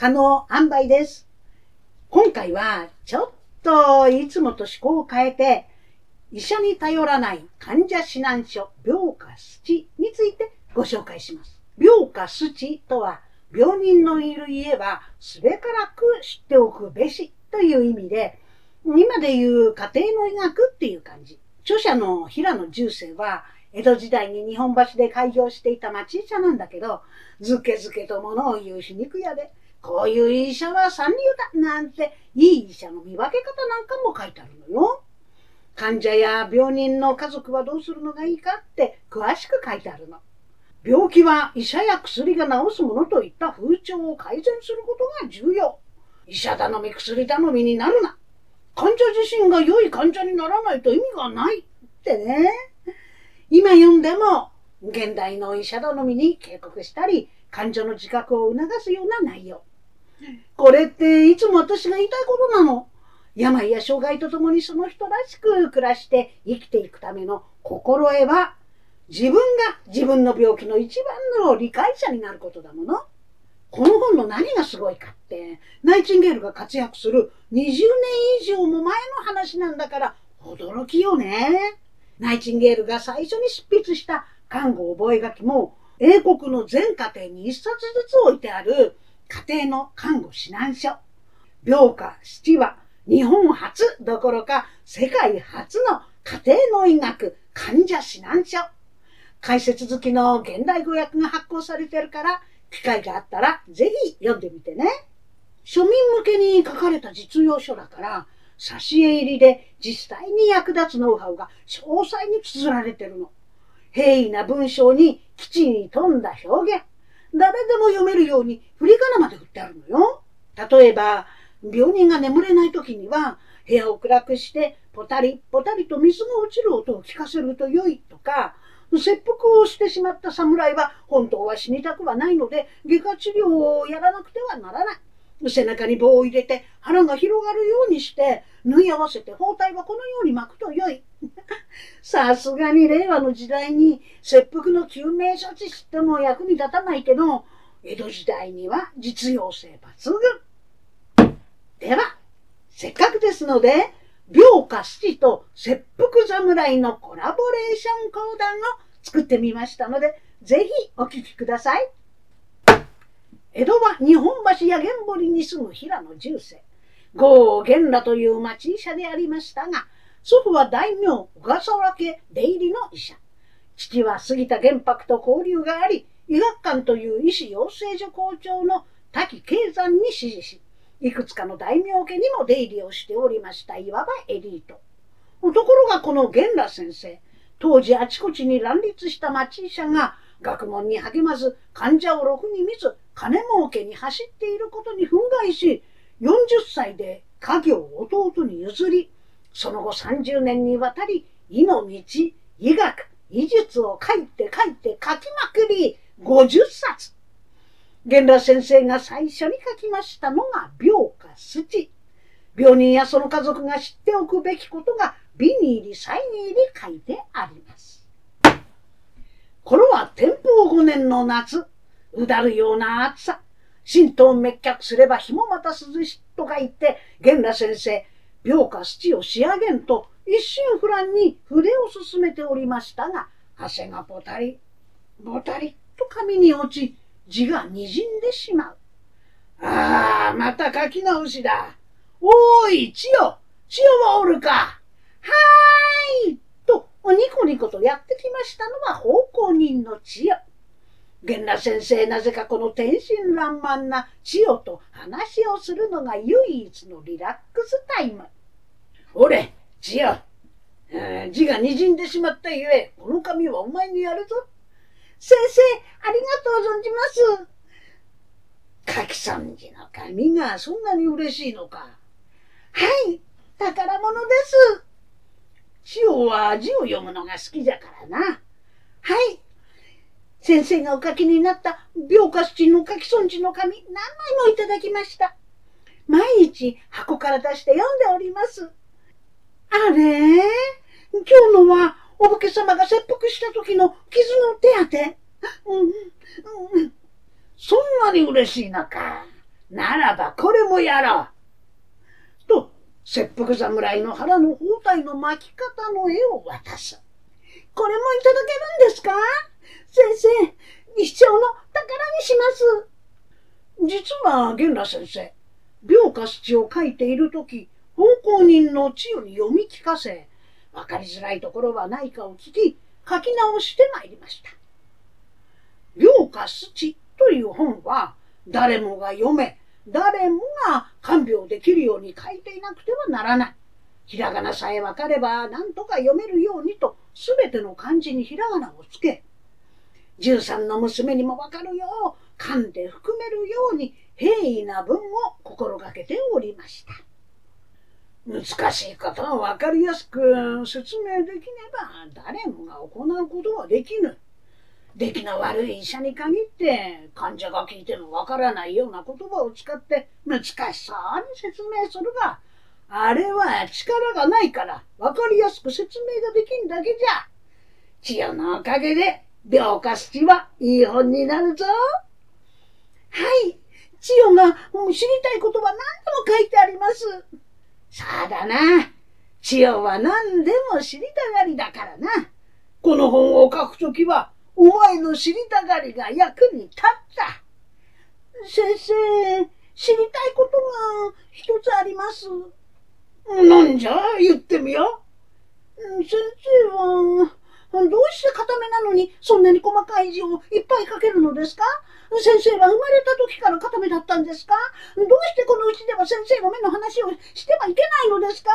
可能塩梅です。今回はちょっといつもと思考を変えて、医者に頼らない患者指南書、病科スチについてご紹介します。病科スチとは、病人のいる家はすべからく知っておくべしという意味で、今で言う家庭の医学っていう感じ。著者の平野重生は、江戸時代に日本橋で開業していた町医者なんだけど、ずけずけと物を言う皮肉屋で、こういう医者は三流だなんて、いい医者の見分け方なんかも書いてあるのよ。患者や病人の家族はどうするのがいいかって詳しく書いてあるの。病気は医者や薬が治すものといった風潮を改善することが重要。医者頼み薬頼みになるな。患者自身が良い患者にならないと意味がないってね。今読んでも現代の医者頼みに警告したり患者の自覚を促すような内容。これっていつも私が言いたいことなの？病や障害とともにその人らしく暮らして生きていくための心得は自分が自分の病気の一番の理解者になることだもの？この本の何がすごいかって、ナイチンゲールが活躍する20年以上も前の話なんだから驚きよね。ナイチンゲールが最初に執筆した看護覚書も英国の全家庭に一冊ずつ置いてある家庭の看護指南書。病科七は日本初どころか世界初の家庭の医学患者指南書。解説好きの現代語訳が発行されてるから、機会があったらぜひ読んでみてね。庶民向けに書かれた実用書だから、挿絵入りで実際に役立つノウハウが詳細に綴られてるの。平易な文章に基地に富んだ表現。誰でも読めるように振り仮名まで振ってあるのよ。例えば、病人が眠れない時には、部屋を暗くして、ポタリポタリと水が落ちる音を聞かせると良いとか、切腹をしてしまった侍は本当は死にたくはないので外科治療をやらなくてはならない。背中に棒を入れて腹が広がるようにして縫い合わせて包帯はこのように巻くと良い。さすがに令和の時代に切腹の救命処置しても役に立たないけど江戸時代には実用性抜群。では、せっかくですので病家七と切腹侍のコラボレーション講談を作ってみましたので、ぜひお聞きください。江戸は日本橋や源堀に住む平野重生。郷源羅という町医者でありましたが、祖父は大名小笠原家出入りの医者。父は杉田玄白と交流があり、医学館という医師養成所校長の滝慶山に師事し、いくつかの大名家にも出入りをしておりました、いわばエリート。ところがこの源羅先生、当時あちこちに乱立した町医者が学問に励まず患者をろくに見ず金儲けに走っていることに憤慨し、40歳で家業を弟に譲り、その後30年にわたり医の道、医学、医術を書いて書いて書きまくり50冊。源羅先生が最初に書きましたのが病か土。病人やその家族が知っておくべきことが美に入り才に入り書いてあります。頃は天保5年の夏、うだるような暑さ。神道滅却すれば日もまた涼しとか言って、源羅先生、病か土を仕上げんと一心不乱に筆を進めておりましたが、汗がぼたり、ぼたりと紙に落ち、字がにじんでしまう。ああ、また書き直しだ。おーい、千代、千代はおるか。はーい、と、ニコニコとやってきましたのは奉公人の千代。源羅先生、なぜかこの天真爛漫な千代と話をするのが唯一のリラックスタイム。おれ、千代、えー字がにじんでしまったゆえ、この紙はお前にやるぞ。先生、ありがとう存じます。書き損じの紙がそんなに嬉しいのか。はい、宝物です。千代は字を読むのが好きじゃからな。はい。先生がお書きになった病家七の書き損じの紙何枚もいただきました。毎日箱から出して読んでおります。あれ？今日のはお武家様が切腹した時の傷の手当て？うん、うん、そんなに嬉しいのか。ならばこれもやろう。と、切腹侍の腹の包帯の巻き方の絵を渡す。これもいただけるんですか？先生、一生の宝にします。実は、源羅先生、病家土を書いているとき、奉公人の千代に読み聞かせ、わかりづらいところはないかを聞き、書き直してまいりました。病家土という本は、誰もが読め、誰もが看病できるように書いていなくてはならない。ひらがなさえわかれば何とか読めるようにとすべての漢字にひらがなをつけ、十三の娘にもわかるよう噛んで含めるように平易な文を心がけておりました。難しいことをわかりやすく説明できねば誰もが行うことはできぬ。出来の悪い医者に限って患者が聞いてもわからないような言葉を使って難しそうに説明するが、あれは力がないからわかりやすく説明ができんだけじゃ。千代のおかげで病化土はいい本になるぞ。はい。千代が知りたいことは何でも書いてあります。そうだな。千代は何でも知りたがりだからな。この本を書くときはお前の知りたがりが役に立った。先生、知りたいことが一つあります。なんじゃ言ってみよう。先生は、どうして固めなのにそんなに細かい字をいっぱい書けるのですか？先生は生まれた時から固めだったんですか？どうしてこのうちでは先生の目の話をしてはいけないのですか？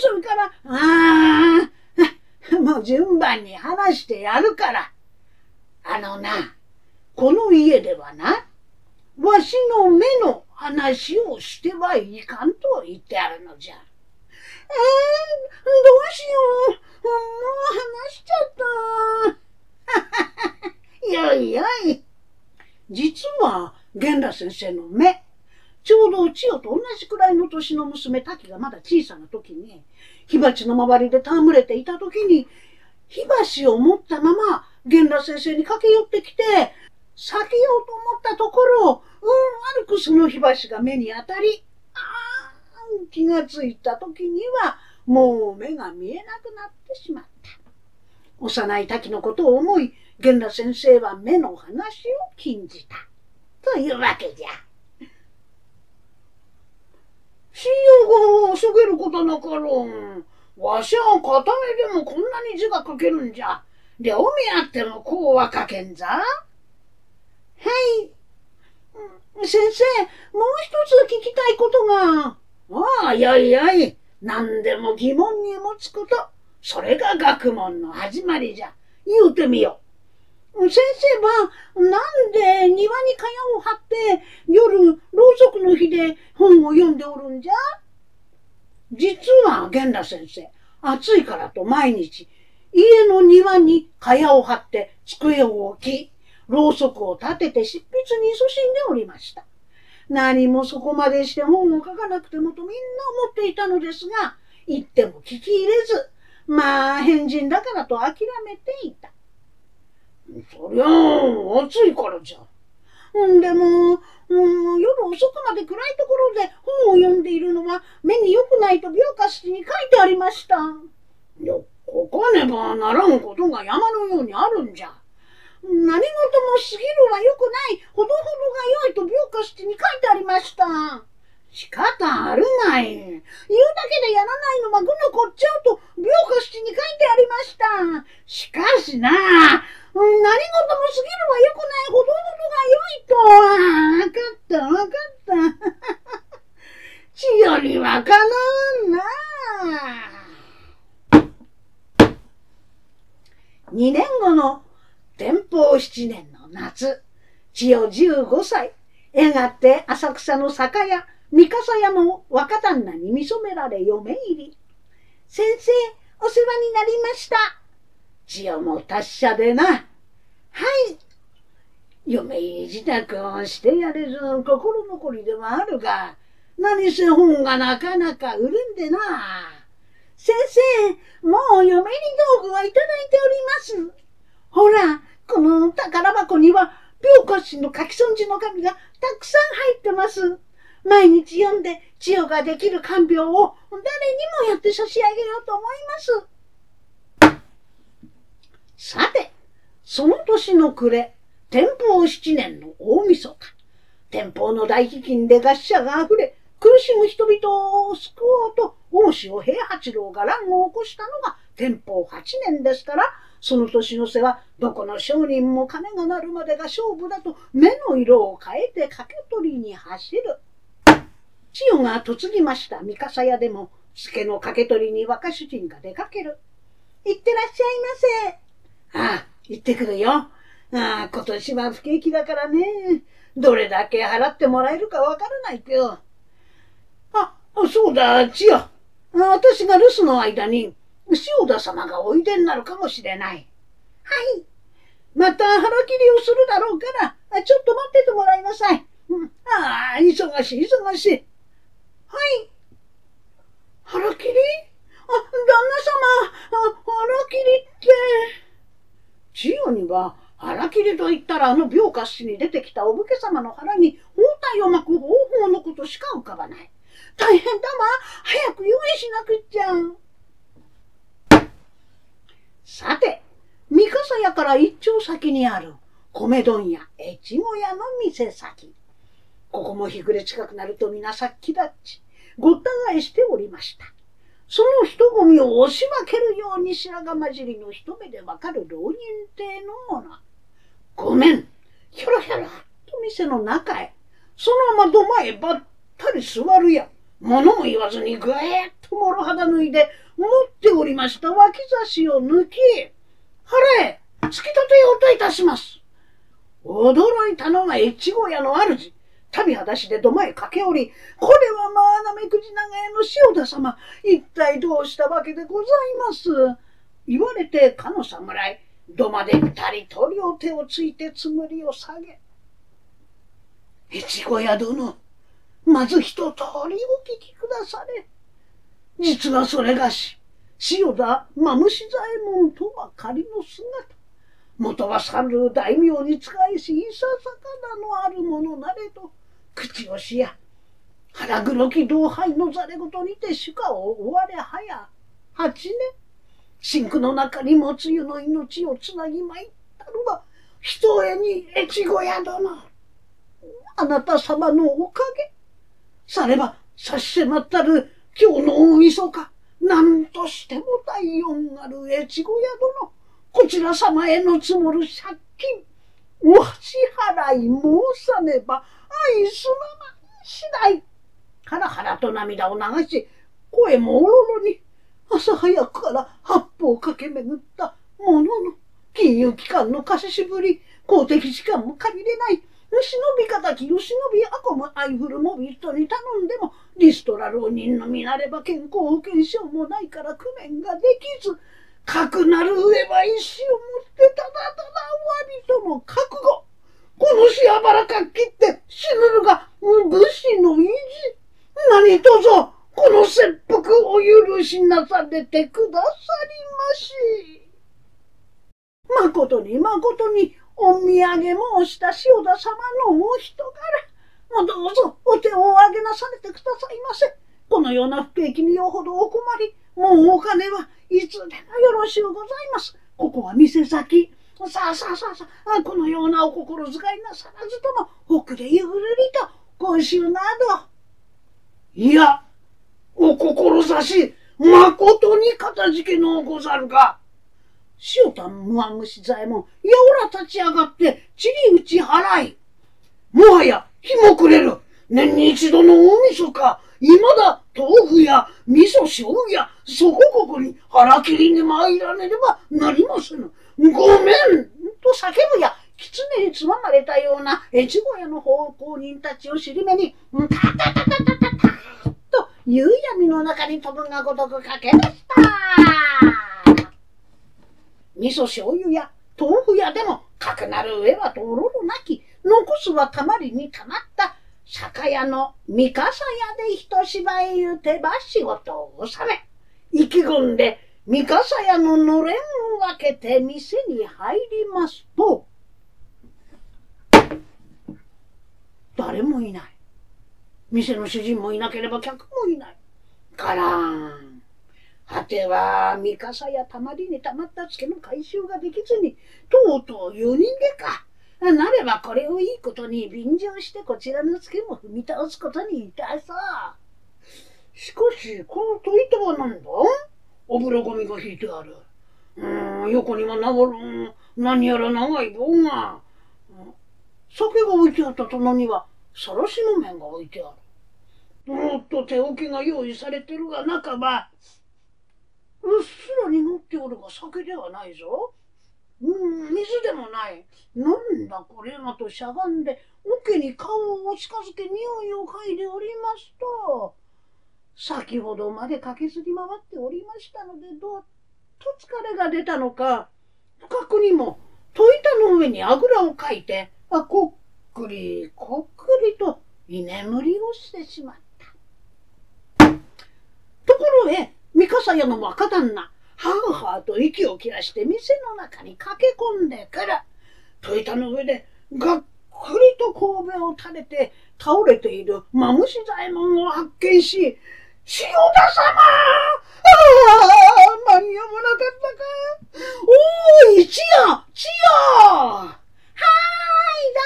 それから、ああ、もう順番に話してやるから。あのな、この家ではな、わしの目の話をしてはいかんと言ってあるのじゃ。えー、どうしよう。もう話しちゃった。よいよい。実は、源田先生の目、ちょうど千代と同じくらいの年の娘滝がまだ小さな時に、火鉢の周りで戯れていた時に、火箸を持ったまま源田先生に駆け寄ってきて、避けようと思ったところ、うん悪くその火箸が目に当たり、ああ気がついた時には、もう目が見えなくなってしまった。幼い滝のことを思い、源田先生は目の話を禁じた。というわけじゃ。信用がそげることなかろん。わしは片目でもこんなに字が書けるんじゃ。両目あってもこうは書けんぞ。はい。先生、もう一つ聞きたいことが。ああ、よいよい。何でも疑問に持つこと。それが学問の始まりじゃ。言うてみよう。先生は、なんで庭に蚊帳を張って、夜、ろうそくの日で本を読んでおるんじゃ？実は、源田先生、暑いからと毎日、家の庭に蚊帳を張って机を置き、ろうそくを立てて執筆に勤しんでおりました。何もそこまでして本を書かなくてもとみんな思っていたのですが、言っても聞き入れず、まあ変人だからと諦めていた。そりゃあ、暑いからじゃ。んでも、うん、夜遅くまで暗いところで本を読んでいるのは目に良くないと病家室に書いてありました。よここねばならんことが山のようにあるんじゃ。何事も過ぎるは良くない、ほどほどが良いと病家室に書いてありました。仕方あるまい。言うだけでやらないのは愚のこっちゃうと病家室に書いてありました。しかしな、何事も過ぎるは良くないほどほどが良いと。わかったわかった。血よりわかなんな。二年後の保七年の夏、千代十五歳、やがて浅草の酒屋、三笠屋の若旦那に見初められ嫁入り。先生、お世話になりました。千代も達者でな。はい。嫁入り自宅をしてやれず心残りではあるが、何せ本がなかなか売るんでな。先生、もう嫁入り道具はいただいております。ほら、この宝箱には、病家氏の書き損じの紙がたくさん入ってます。毎日読んで千代ができる看病を誰にもやって差し上げようと思います。さて、その年の暮れ、天保七年の大晦日、天保の大飢饉で餓死者が溢れ、苦しむ人々を救おうと、大塩平八郎が乱を起こしたのが天保八年ですから、その年の瀬はどこの商人も金が鳴るまでが勝負だと目の色を変えて掛け取りに走る。千代が嫁ぎました三笠屋でも助の掛け取りに若主人が出かける。行ってらっしゃいませ。ああ、行ってくるよ。ああ、今年は不景気だからね。どれだけ払ってもらえるかわからないけど。あ、そうだ、千代。私が留守の間に塩田様がおいでになるかもしれない。はい。また腹切りをするだろうから、ちょっと待っててもらいなさい。うん、ああ、忙しい、忙しい。はい。腹切り？あ、旦那様、あ腹切りって。千代には、腹切りと言ったらあの病活死に出てきたお武家様の腹に包帯を巻く方法のことしか浮かばない。大変だわ。早く用意しなくっちゃ。さて、三笠屋から一丁先にある米問屋、越後屋の店先。ここも日暮れ近くなると皆さっきだっち、ごった返しておりました。その人混みを押し分けるように白髪混じりの一目でわかる浪人亭の者。ごめん、ひょろひょろっと店の中へ、そのまま土間へばったり座るや。物も言わずにぐえっともろ肌脱いで持っておりました脇差しを抜き、腹へ突き立てようといたします。驚いたのが越後屋の主。旅裸足で土間へ駆け下り、これはまあなめくじ長屋の塩田様、一体どうしたわけでございます？言われてかの侍、土間で二人と両手をついてつむりを下げ。越後屋殿、まず一通りお聞きくだされ。実はそれがし、塩田マムシ左衛門とは仮の姿。元は三流大名に仕えし、いささかなのあるものなれと、口をしや、腹黒き同輩のざれ言にて主家を追われはや、八年。真空の中にもつゆの命をつなぎまいったのは、ひとえに越後屋殿。あなた様のおかげ。されば差し迫ったる今日の大晦日、何としても第四なる越後屋殿、こちら様への積もる借金、お支払い申さねば愛すまま次第。ハラハラと涙を流し、声もおろろに、朝早くから八方駆け巡ったものの、金融機関の貸ししぶり、公的機関も借りれない、忍び敵、吉びあこむアイフルモビ人に頼んでも、リストラ浪人の身なれば健康保険証もないから工面ができず、かくなる上は意志を持ってただただ終わりとの覚悟。このしやばらかっきって死ぬるが武士の意地。何とぞこの切腹お許しなされてくださりまし。まことにまことにお土産申した塩田様のお人柄。もうどうぞお手をお上げなされてくださいませ。このような不景気によほどお困り、もうお金はいつでもよろしゅうございます。ここは店先。さあさあさあさあ、このようなお心遣いなさらずとも、遅れゆるりと、今週など。いや、お志、まことにかたじけのござるか。塩田無安虫左衛門、やおら立ち上がって、ちり打ち払い。もはや、日も暮れる。年に一度の大晦日、いまだ豆腐や味噌醤油や、そこここに腹切りに参らねればなりませぬ。ごめんと叫ぶや、狐につままれたような越後屋の奉公人たちを尻目に、タタタタタタタと夕闇の中に飛ぶがごとく駆け出した。味噌醤油や豆腐屋でもかくなる上はとろろなき残すはたまりにたまった酒屋の三笠屋で一芝居言うてば仕事を収め意気込んで三笠屋ののれんを分けて店に入りますと誰もいない店の主人もいなければ客もいない。からん。果ては、三笠やたまりにたまったツケの回収ができずに、とうとう夜逃げか。なればこれをいいことに便乗してこちらのツケも踏み倒すことにいたさ。しかし、この戸板は何だ？お風呂ゴミが引いてある。うん、横にはなごる、何やら長い棒が。酒が置いてあった棚には、さらしの面が置いてある。もっと手置きが用意されてるが、中は、うっすら濁っておるが酒ではないぞ。うん、水でもない。なんだこれがとしゃがんで、桶に顔を近づけ匂いを嗅いでおりますと、先ほどまで駆けずり回っておりましたので、どっと疲れが出たのか、不覚にも、戸板の上にあぐらをかいて、あ、こっくり、こっくりと居眠りをしてしまった。ところへ、三笠屋の若旦那、はーはーと息を切らして店の中に駆け込んでくる。戸板の上でがっくりと神戸を垂れて倒れているマムシ左衛門を発見し、塩田様ああ間に合わなかったか?おーい、千代千代はーい、旦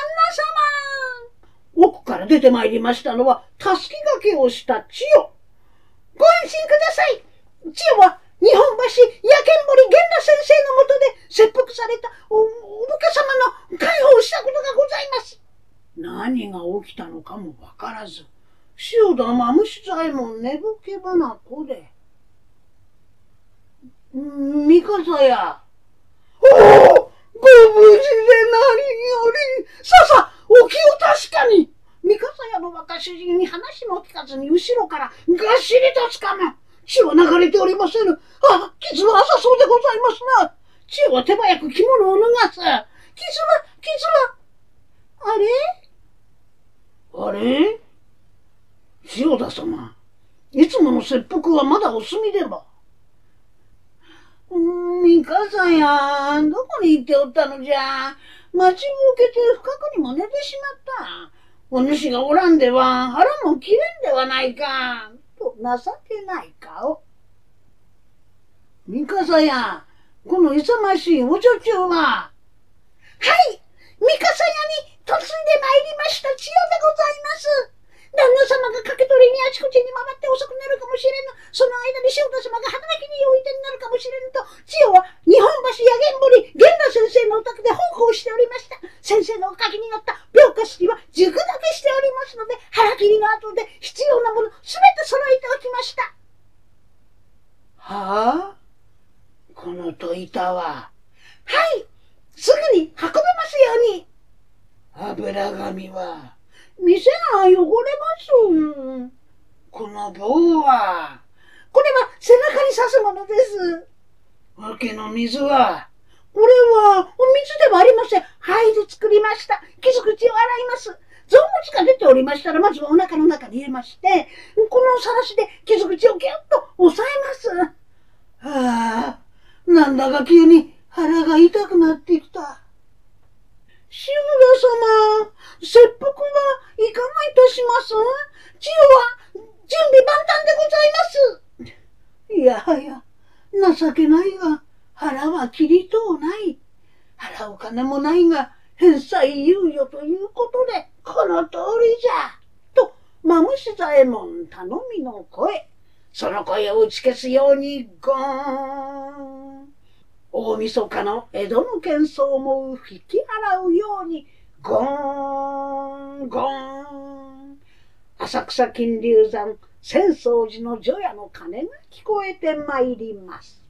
那様奥から出てまいりましたのは、たすきがけをした千代。ご安心ください。千代は日本橋やけんぼり源田先生のもとで切腹されたおお武家様の解放したことがございます。何が起きたのかもわからず、塩田まむし左衛門寝ぼけばなこで。三笠や。おおご無事で何より。ささ、お気を確かに。三笠屋の若主人に話も聞かずに後ろからがっしりとつかむ。血は流れておりませぬ。あ、傷は浅そうでございますな。血は手早く着物を脱がす。傷は、傷は。あれ？あれ？塩田様。いつもの切腹はまだお済みでば。うーん三笠や、どこに行っておったのじゃ。待ちぼけて深くにも寝てしまった。お主がおらんでは腹も切れんではないか。情けない顔。三笠や、この勇ましいお女中は。はい、三笠屋に嫁いで参りました千代でございます。旦那様が掛け取りにあちこちに回って遅くなるかもしれぬ。その間に塩田様が働きにおいでになるかもしれぬと、千代は日本橋やげんぼり、源田先生のお宅で奉公しておりました。先生のお書きになった病家式は熟だけしておりますので、腹切りの後で必要なものすべて揃えておきました。はあ？この戸板は。はい、すぐに運べますように。油紙は。店が汚れます。この棒は、これは背中に刺すものです。わけの水は、これはお水ではありません。灰で作りました。傷口を洗います。臓物が出ておりましたら、まずはお腹の中に入れまして、このさらしで傷口をギュッと押さえます。はあ、なんだか急に腹が痛くなってきた。志村様、切腹はいかがいたします？千代は準備万端でございます。いやはや、情けないが、腹は切りとうない。払う金もないが、返済猶予ということで、この通りじゃ。と、マムシ左衛門頼みの声。その声を打ち消すように、ゴーン。大晦日の江戸の喧騒も引き払うように、ゴーン、ゴーン。浅草金龍山浅草寺の除夜の鐘が聞こえてまいります。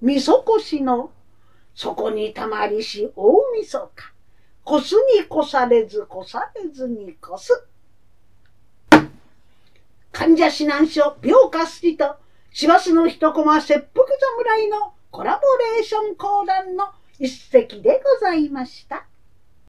みそこしの底にたまりし大晦日。こすにこされず、こされずにこす。患者指南書、病化すりと、師走の一コマ切腹侍のコラボレーション講談の一席でございました。